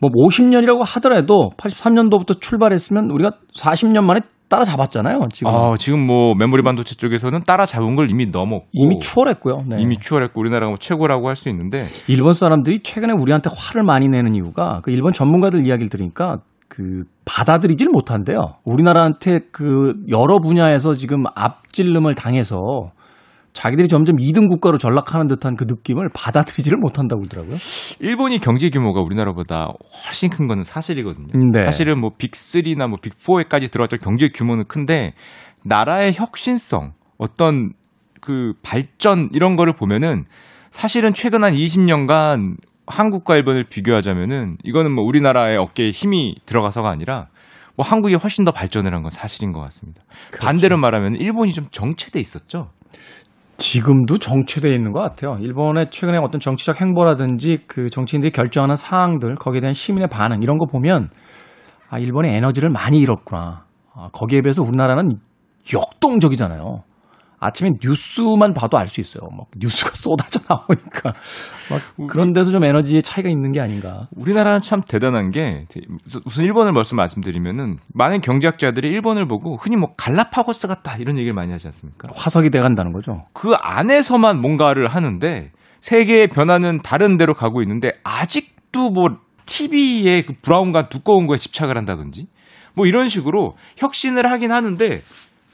뭐 50년이라고 하더라도 83년도부터 출발했으면 우리가 40년 만에 따라잡았잖아요. 지금 아, 지금 뭐 메모리 반도체 쪽에서는 따라잡은 걸 이미 넘었고 이미 추월했고요. 네. 이미 추월했고 우리나라가 뭐 최고라고 할 수 있는데 일본 사람들이 최근에 우리한테 화를 많이 내는 이유가 그 일본 전문가들 이야기를 들으니까 그 받아들이질 못한대요. 우리나라한테 그 여러 분야에서 지금 앞질름을 당해서 자기들이 점점 2등 국가로 전락하는 듯한 그 느낌을 받아들이지를 못한다고 그러더라고요. 일본이 경제 규모가 우리나라보다 훨씬 큰 거는 사실이거든요. 네. 사실은 뭐 빅3나 뭐 빅4에까지 들어왔던 경제 규모는 큰데 나라의 혁신성, 어떤 그 발전 이런 거를 보면은 사실은 최근 한 20년간 한국과 일본을 비교하자면은 이거는 뭐 우리나라의 어깨에 힘이 들어가서가 아니라 뭐 한국이 훨씬 더 발전을 한 건 사실인 것 같습니다. 그렇죠. 반대로 말하면 일본이 좀 정체돼 있었죠. 지금도 정체되어 있는 것 같아요. 일본의 최근에 어떤 정치적 행보라든지 그 정치인들이 결정하는 사항들, 거기에 대한 시민의 반응 이런 거 보면 아, 일본의 에너지를 많이 잃었구나. 아, 거기에 비해서 우리나라는 역동적이잖아요. 아침에 뉴스만 봐도 알 수 있어요. 막 뉴스가 쏟아져 나오니까 막 그런 데서 좀 에너지의 차이가 있는 게 아닌가. 우리나라는 참 대단한 게 무슨 일본을 말씀 말씀드리면은 많은 경제학자들이 일본을 보고 흔히 뭐 갈라파고스 같다 이런 얘기를 많이 하지 않습니까? 화석이 돼 간다는 거죠. 그 안에서만 뭔가를 하는데 세계의 변화는 다른 데로 가고 있는데 아직도 뭐 TV의 그 브라운관 두꺼운 거에 집착을 한다든지 뭐 이런 식으로 혁신을 하긴 하는데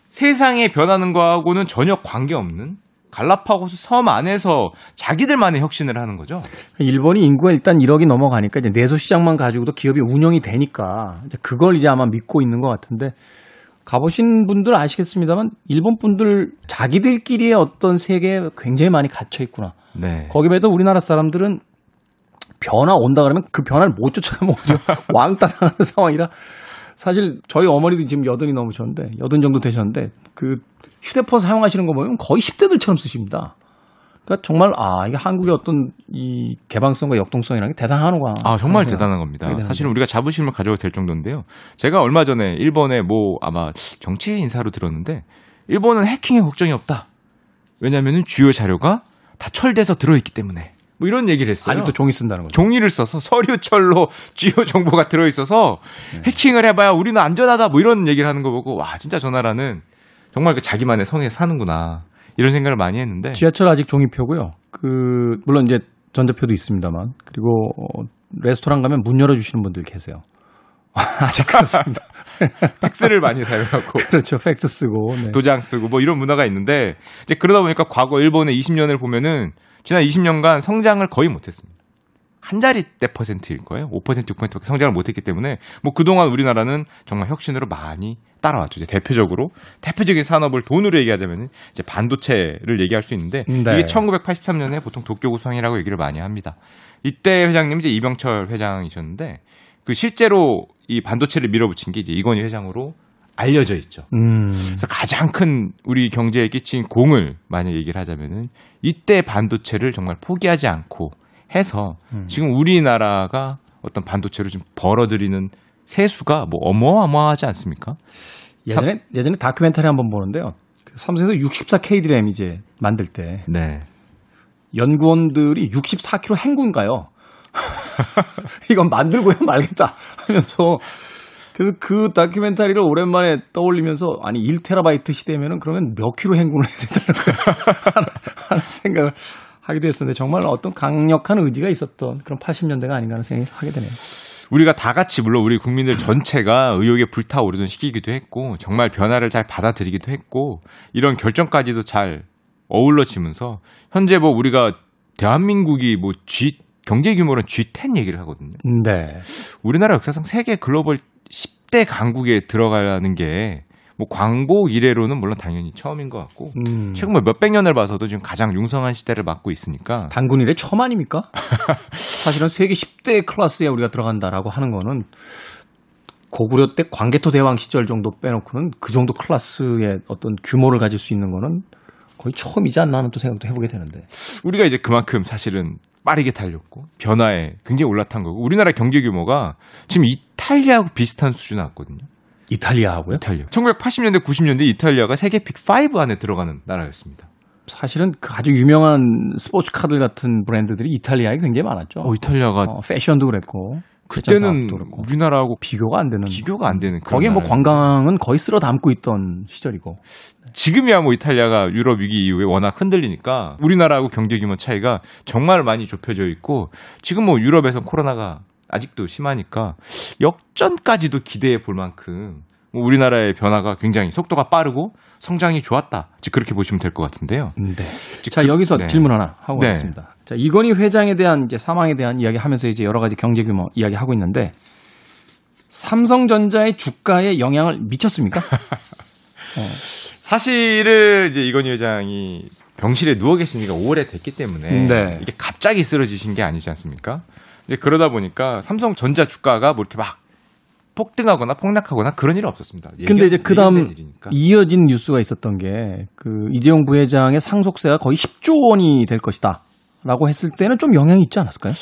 세상에 변하는 거하고는 전혀 관계없는 갈라파고스 섬 안에서 자기들만의 혁신을 하는 거죠. 일본이 인구가 일단 1억이 넘어가니까 이제 내수 시장만 가지고도 기업이 운영이 되니까 이제 그걸 이제 아마 믿고 있는 것 같은데 가보신 분들 아시겠습니다만 일본 분들 자기들끼리의 어떤 세계에 굉장히 많이 갇혀 있구나. 네. 거기에 비해서 우리나라 사람들은 변화 온다 그러면 그 변화를 못 쫓아가면? 왕따 당하는 상황이라 사실 저희 어머니도 지금 여든이 넘으셨는데 여든 정도 되셨는데 그 휴대폰 사용하시는 거 보면 거의 10대들처럼 쓰십니다. 그러니까 정말 아 이게 한국의 어떤 이 개방성과 역동성이라는 게 대단하구나. 아, 정말 대단한 겁니다. 하게 사실 은 우리가 자부심을 가져도 될 정도인데요. 제가 얼마 전에 일본의 뭐 아마 정치 인사로 들었는데 일본은 해킹에 걱정이 없다. 왜냐면은 주요 자료가 다 철돼서 들어있기 때문에. 뭐 이런 얘기를 했어요. 아직도 종이 쓴다는 거죠. 종이를 써서 서류철로 주요 정보가 들어있어서 네. 해킹을 해봐야 우리는 안전하다 뭐 이런 얘기를 하는 거 보고 와 진짜 저 나라는 정말 그 자기만의 성에 사는구나 이런 생각을 많이 했는데 지하철 아직 종이표고요. 그 물론 이제 전자표도 있습니다만 그리고 어, 레스토랑 가면 문 열어주시는 분들 계세요. 아직 그렇습니다. 팩스를 많이 사용하고 그렇죠. 팩스 쓰고. 네. 도장 쓰고 뭐 이런 문화가 있는데 이제 그러다 보니까 과거 일본의 20년을 보면은 지난 20년간 성장을 거의 못했습니다. 한 자리대 퍼센트일 거예요. 5% 6%밖에 성장을 못했기 때문에 뭐 그동안 우리나라는 정말 혁신으로 많이 따라왔죠. 이제 대표적으로 대표적인 산업을 돈으로 얘기하자면 이제 반도체를 얘기할 수 있는데 네. 이게 1983년에 보통 도쿄 구성이라고 얘기를 많이 합니다. 이때 회장님 이제 이병철 회장이셨는데 그 실제로 이 반도체를 밀어붙인 게 이제 이건희 회장으로 알려져 있죠. 음. 그래서 가장 큰 우리 경제에 끼친 공을 만약 얘기를 하자면은 이때 반도체를 정말 포기하지 않고 해서 지금 우리나라가 어떤 반도체로 좀 벌어들이는 세수가 뭐 어마어마하지 않습니까? 예전에 예전에 다큐멘터리 한번 보는데요. 그 삼성에서 64K 드램 이제 만들 때 네. 연구원들이 64kg 행군 가요. 이건 만들고야 말겠다 하면서 그래서 그 다큐멘터리를 오랜만에 떠올리면서 아니 1테라바이트 시대면은 그러면 몇 킬로 행군을 해야 된다는 하는, 하는 생각을 하기도 했었는데 정말 어떤 강력한 의지가 있었던 그런 80년대가 아닌가 하는 생각이 하게 되네요. 우리가 다 같이 물론 우리 국민들 전체가 의욕에 불타오르던 시기이기도 했고 정말 변화를 잘 받아들이기도 했고 이런 결정까지도 잘 어울러지면서 현재 뭐 우리가 대한민국이 뭐 G 경제 규모는 G10 얘기를 하거든요. 네. 우리나라 역사상 세계 글로벌 10대 강국에 들어가는 게 뭐 광고 이래로는 물론 당연히 처음인 것 같고 음. 최근 뭐 몇백 년을 봐서도 지금 가장 융성한 시대를 맞고 있으니까 단군 이래 처음 아닙니까? 사실은 세계 10대 클래스에 우리가 들어간다라고 하는 거는 고구려 때 광개토 대왕 시절 정도 빼놓고는 그 정도 클래스의 어떤 규모를 가질 수 있는 거는 거의 처음이지 않나 하는 또 생각도 해보게 되는데. 우리가 이제 그만큼 사실은 빠르게 달렸고 변화에 굉장히 올라탄 거고 우리나라 경제 규모가 지금 이탈리아하고 비슷한 수준에 왔거든요. 이탈리아하고요? 이탈리아. 1980년대 90년대 이탈리아가 세계 빅5 안에 들어가는 나라였습니다. 사실은 그 아주 유명한 스포츠 카드 같은 브랜드들이 이탈리아에 굉장히 많았죠. 어, 이탈리아가 어, 패션도 그랬고. 그때는. 우리나라하고 비교가 안 되는. 비교가 안 되는 거기에 뭐. 관광은 거의 쓸어 담고 있던 시절이고. 지금이야 뭐 이탈리아가 유럽 위기 이후에 워낙 흔들리니까 우리나라하고 경제 규모 차이가 정말 많이 좁혀져 있고 지금 뭐 유럽에서 코로나가 아직도 심하니까 역전까지도 기대해 볼 만큼 뭐 우리나라의 변화가 굉장히 속도가 빠르고 성장이 좋았다. 즉 그렇게 보시면 될 것 같은데요. 네. 즉 자, 그- 여기서 네. 질문 하나 하고 네. 가겠습니다. 자, 이건희 회장에 대한 이제 사망에 대한 이야기 하면서 이제 여러 가지 경제 규모 이야기 하고 있는데 삼성전자의 주가에 영향을 미쳤습니까? 사실은 이제 이건희 회장이 병실에 누워 계신 지가 오래됐기 때문에 네. 이게 갑자기 쓰러지신 게 아니지 않습니까? 이제 그러다 보니까 삼성전자 주가가 뭐 이렇게 막 폭등하거나 폭락하거나 그런 일은 없었습니다. 근데 이제 그 다음 예견된 일이니까. 이어진 뉴스가 있었던 게 그 이재용 부회장의 상속세가 거의 10조 원이 될 것이다. 라고 했을 때는 좀 영향이 있지 않았을까요?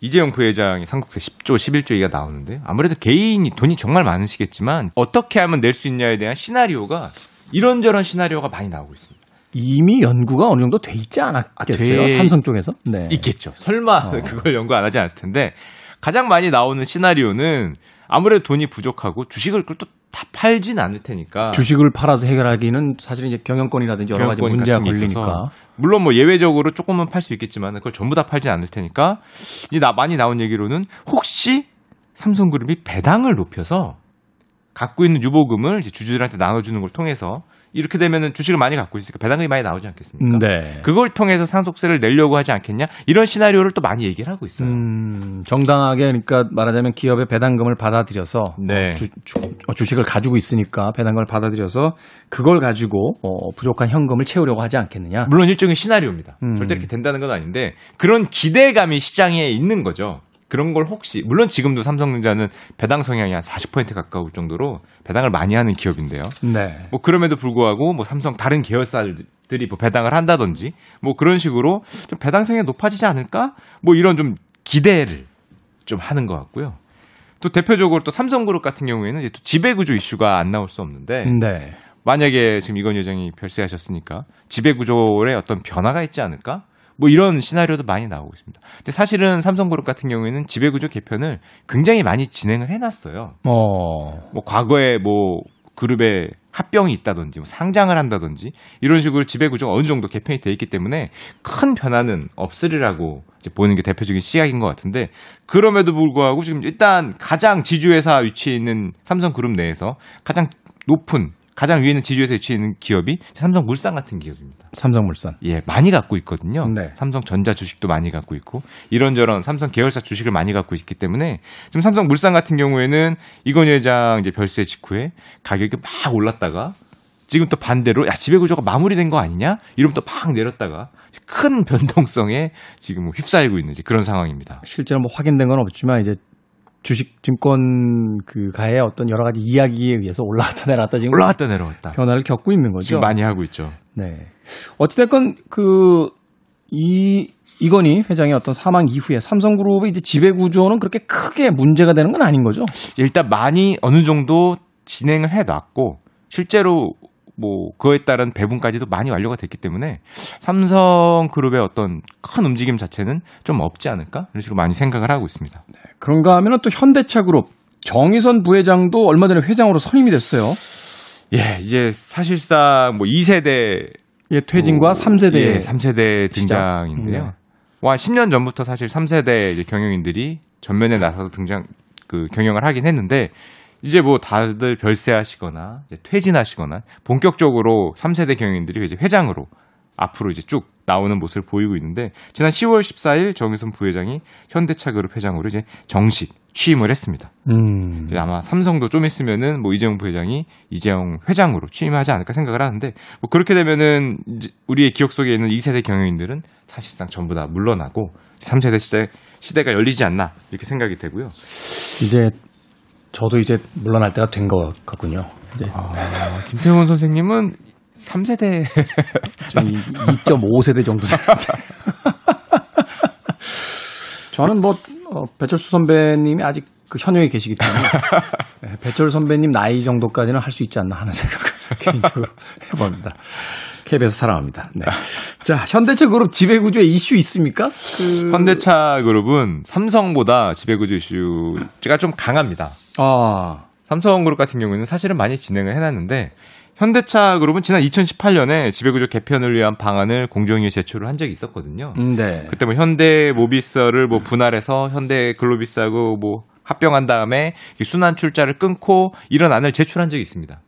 이재용 부회장이 상속세 10조, 11조 얘기가 나오는데 아무래도 개인이 돈이 정말 많으시겠지만 어떻게 하면 낼 수 있냐에 대한 시나리오가 이런저런 시나리오가 많이 나오고 있습니다. 이미 연구가 어느 정도 돼 있지 않았겠어요? 돼 삼성 쪽에서? 네. 있겠죠. 설마 그걸 연구 안 하지 않았을 텐데 가장 많이 나오는 시나리오는 아무래도 돈이 부족하고 주식을 또 다 팔진 않을 테니까. 주식을 팔아서 해결하기는 사실은 이제 경영권이라든지 여러 가지 문제가 걸리니까. 물론 뭐 예외적으로 조금은 팔 수 있겠지만 그걸 전부 다 팔진 않을 테니까. 이제 나 많이 나온 얘기로는 혹시 삼성그룹이 배당을 높여서 갖고 있는 유보금을 이제 주주들한테 나눠주는 걸 통해서 이렇게 되면은 주식을 많이 갖고 있으니까 배당금이 많이 나오지 않겠습니까? 네. 그걸 통해서 상속세를 내려고 하지 않겠냐 이런 시나리오를 또 많이 얘기를 하고 있어요. 음, 정당하게 그러니까 말하자면 기업의 배당금을 받아들여서 네. 주, 식을 가지고 있으니까 배당금을 받아들여서 그걸 가지고 어, 부족한 현금을 채우려고 하지 않겠느냐. 물론 일종의 시나리오입니다. 음. 절대 이렇게 된다는 건 아닌데 그런 기대감이 시장에 있는 거죠. 그런 걸 혹시 물론 지금도 삼성전자는 배당 성향이 한 40% 가까울 정도로 배당을 많이 하는 기업인데요. 네. 뭐 그럼에도 불구하고 뭐 삼성 다른 계열사들이 뭐 배당을 한다든지 뭐 그런 식으로 좀 배당 성향이 높아지지 않을까? 뭐 이런 좀 기대를 좀 하는 것 같고요. 또 대표적으로 또 삼성그룹 같은 경우에는 이제 또 지배구조 이슈가 안 나올 수 없는데 네. 만약에 지금 이건 회장이 별세하셨으니까 지배구조의 어떤 변화가 있지 않을까? 뭐 이런 시나리오도 많이 나오고 있습니다. 근데 사실은 삼성그룹 같은 경우에는 지배구조 개편을 굉장히 많이 진행을 해놨어요. 어. 뭐 과거에 뭐 그룹에 합병이 있다든지 뭐 상장을 한다든지 이런 식으로 지배구조가 어느 정도 개편이 돼 있기 때문에 큰 변화는 없으리라고 이제 보는 게 대표적인 시각인 것 같은데 그럼에도 불구하고 지금 일단 가장 지주회사 위치에 있는 삼성그룹 내에서 가장 높은 가장 위에 있는 지주회사 위치에 있는 기업이 삼성물산 같은 기업입니다. 삼성물산. 예, 많이 갖고 있거든요. 네. 삼성전자 주식도 많이 갖고 있고 이런저런 삼성 계열사 주식을 많이 갖고 있기 때문에 지금 삼성물산 같은 경우에는 이건희 회장 이제 별세 직후에 가격이 막 올랐다가 지금 또 반대로 야 지배 구조가 마무리된 거 아니냐? 이러면 또팍 내렸다가 큰 변동성에 지금 뭐 휩싸이고 있는 그런 상황입니다. 실제로 뭐 확인된 건 없지만 이제 주식 증권 그 가의 어떤 여러 가지 이야기에 의해서 올라갔다 내려갔다 지금 올라갔다 내려갔다. 변화를 겪고 있는 거죠. 지금 많이 하고 있죠. 네. 어찌됐건 그, 이, 이건희 회장의 어떤 사망 이후에 삼성그룹의 이제 지배 구조는 그렇게 크게 문제가 되는 건 아닌 거죠. 일단 많이 어느 정도 진행을 해놨고 실제로 뭐 그거에 따른 배분까지도 많이 완료가 됐기 때문에 삼성 그룹의 어떤 큰 움직임 자체는 좀 없지 않을까 이런 식으로 많이 생각을 하고 있습니다. 그런가 하면은 또 현대차 그룹 정의선 부회장도 얼마 전에 회장으로 선임이 됐어요. 예, 이제 사실상 뭐 2세대 예, 퇴진과 3세대. 예, 3세대 시작. 등장인데요. 네. 와 10년 전부터 사실 3세대 이제 경영인들이 전면에 나서서 등장 그 경영을 하긴 했는데 이제 뭐 다들 별세하시거나 퇴진하시거나 본격적으로 3세대 경영인들이 이제 회장으로 앞으로 이제 쭉 나오는 모습을 보이고 있는데 지난 10월 14일 정의선 부회장이 현대차그룹 회장으로 이제 정식 취임을 했습니다. 음. 이제 아마 삼성도 좀 있으면은 뭐 이재용 부회장이 이재용 회장으로 취임하지 않을까 생각을 하는데 뭐 그렇게 되면은 이제 우리의 기억 속에 있는 2세대 경영인들은 사실상 전부 다 물러나고 3세대 시대 시대가 열리지 않나 이렇게 생각이 되고요. 이제 저도 이제 물러날 때가 된 것 같군요. 이제 아, 김태훈 선생님은 3세대 저희 2.5세대 정도 되는데. 저는 뭐 어, 배철수 선배님이 아직 그 현역에 계시기 때문에 네, 배철 선배님 나이 정도까지는 할 수 있지 않나 하는 생각을 개인적으로 해봅니다. KBS 사랑합니다. 네. 자, 현대차 그룹 지배구조에 이슈 있습니까? 그... 현대차 그룹은 삼성보다 지배구조 이슈가 좀 강합니다. 아, 삼성그룹 같은 경우에는 사실은 많이 진행을 해놨는데 현대차 그룹은 지난 2018년에 지배구조 개편을 위한 방안을 공정위에 제출을 한 적이 있었거든요. 음, 네. 그때 뭐 현대 모비스를 뭐 분할해서 현대 글로비스하고 뭐 합병한 다음에 순환 출자를 끊고 이런 안을 제출한 적이 있습니다.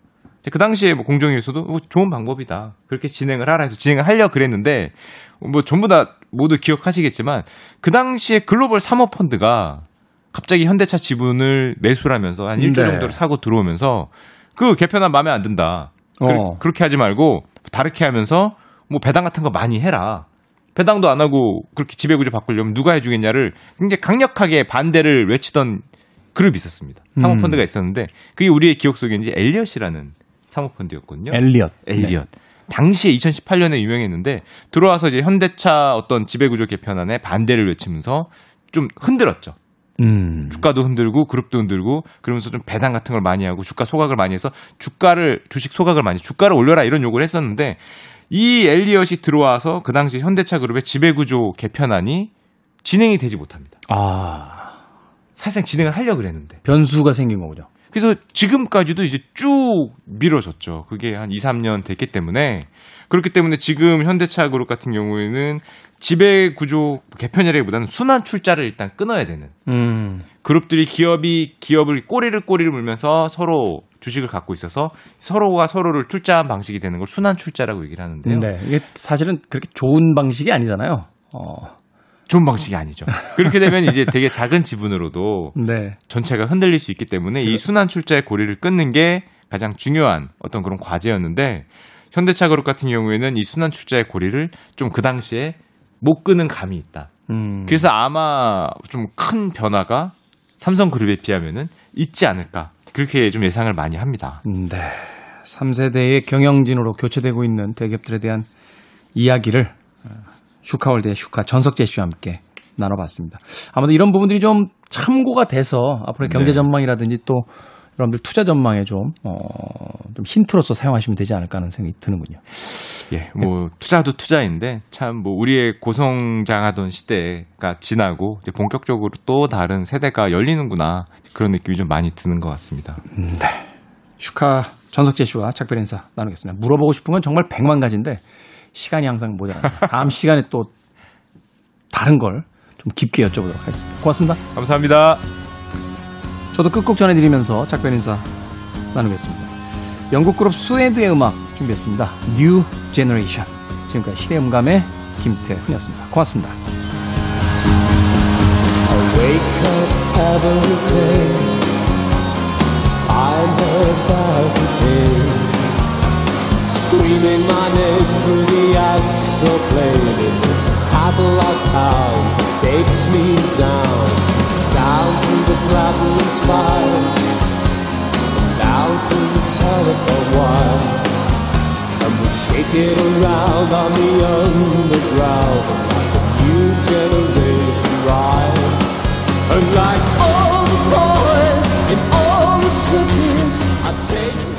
그 당시에 뭐 공정위에서도 어, 좋은 방법이다. 그렇게 진행을 하라 해서 진행을 하려 그랬는데 뭐 전부 다 모두 기억하시겠지만 그 당시에 글로벌 사모 펀드가 갑자기 현대차 지분을 매수를 하면서 한 일주 네. 정도를 사고 들어오면서 그 개편안 마음에 안 든다. 어. 그, 렇게 하지 말고 다르게 하면서 뭐 배당 같은 거 많이 해라. 배당도 안 하고 그렇게 지배구조 바꾸려면 누가 해주겠냐를 굉장히 강력하게 반대를 외치던 그룹이 있었습니다. 사모펀드가 있었는데 그게 우리의 기억 속에 이제 엘리엇이라는 사모펀드였거든요. 엘리엇. 엘리엇. 당시에 2018년에 유명했는데 들어와서 이제 현대차 어떤 지배구조 개편안에 반대를 외치면서 좀 흔들었죠. 음. 주가도 흔들고 그룹도 흔들고 그러면서 좀 배당 같은 걸 많이 하고 주가 소각을 많이 해서 주가를 주식 소각을 많이 주가를 올려라 이런 요구를 했었는데 이 엘리엇이 들어와서 그 당시 현대차 그룹의 지배구조 개편안이 진행이 되지 못합니다. 아. 사실상 진행을 하려고 그랬는데. 변수가 생긴 거군요. 그래서 지금까지도 이제 쭉 미뤄졌죠. 그게 한 2, 3년 됐기 때문에 그렇기 때문에 지금 현대차 그룹 같은 경우에는 지배 구조 개편이라기보다는 순환 출자를 일단 끊어야 되는 음. 그룹들이 기업이 기업을 꼬리를 꼬리를 물면서 서로 주식을 갖고 있어서 서로가 서로를 출자한 방식이 되는 걸 순환 출자라고 얘기를 하는데요. 네. 이게 사실은 그렇게 좋은 방식이 아니잖아요. 어. 좋은 방식이 아니죠. 그렇게 되면 이제 되게 작은 지분으로도 네. 전체가 흔들릴 수 있기 때문에 이 순환 출자의 고리를 끊는 게 가장 중요한 어떤 그런 과제였는데 현대차 그룹 같은 경우에는 이 순환 출자의 고리를 좀 그 당시에 못 끄는 감이 있다. 음. 그래서 아마 좀 큰 변화가 삼성 그룹에 비하면은 있지 않을까. 그렇게 좀 예상을 많이 합니다. 음, 네. 3세대의 경영진으로 교체되고 있는 대기업들에 대한 이야기를 어, 슈카월드의 슈카 전석재 씨와 함께 나눠봤습니다. 아무튼 이런 부분들이 좀 참고가 돼서 앞으로의 경제 네. 전망이라든지 또 여러분들 투자 전망에 좀, 어, 좀 힌트로서 사용하시면 되지 않을까 하는 생각이 드는군요. 예, 뭐 투자도 투자인데 참 뭐 우리의 고성장하던 시대가 지나고 이제 본격적으로 또 다른 세대가 열리는구나 그런 느낌이 좀 많이 드는 것 같습니다. 슈카 전석재 씨와 작별 인사 나누겠습니다. 물어보고 싶은 건 정말 백만 가지인데 시간이 항상 모자랍니다. 다음 시간에 또 다른 걸 좀 깊게 여쭤보도록 하겠습니다. 고맙습니다. 감사합니다. 저도 끝곡 전해드리면서 작별 인사 나누겠습니다. 영국 그룹 스웨드의 음악 준비했습니다. New Generation. 지금까지 시대 음감의 김태훈이었습니다. 고맙습니다. Screaming my name through the astral plane. In this Cadillac town takes me down, Down through the platinum spires, down through the telephone wires, and we'll shake it around on the underground like a new generation rise. And like all the boys in all the cities, I take.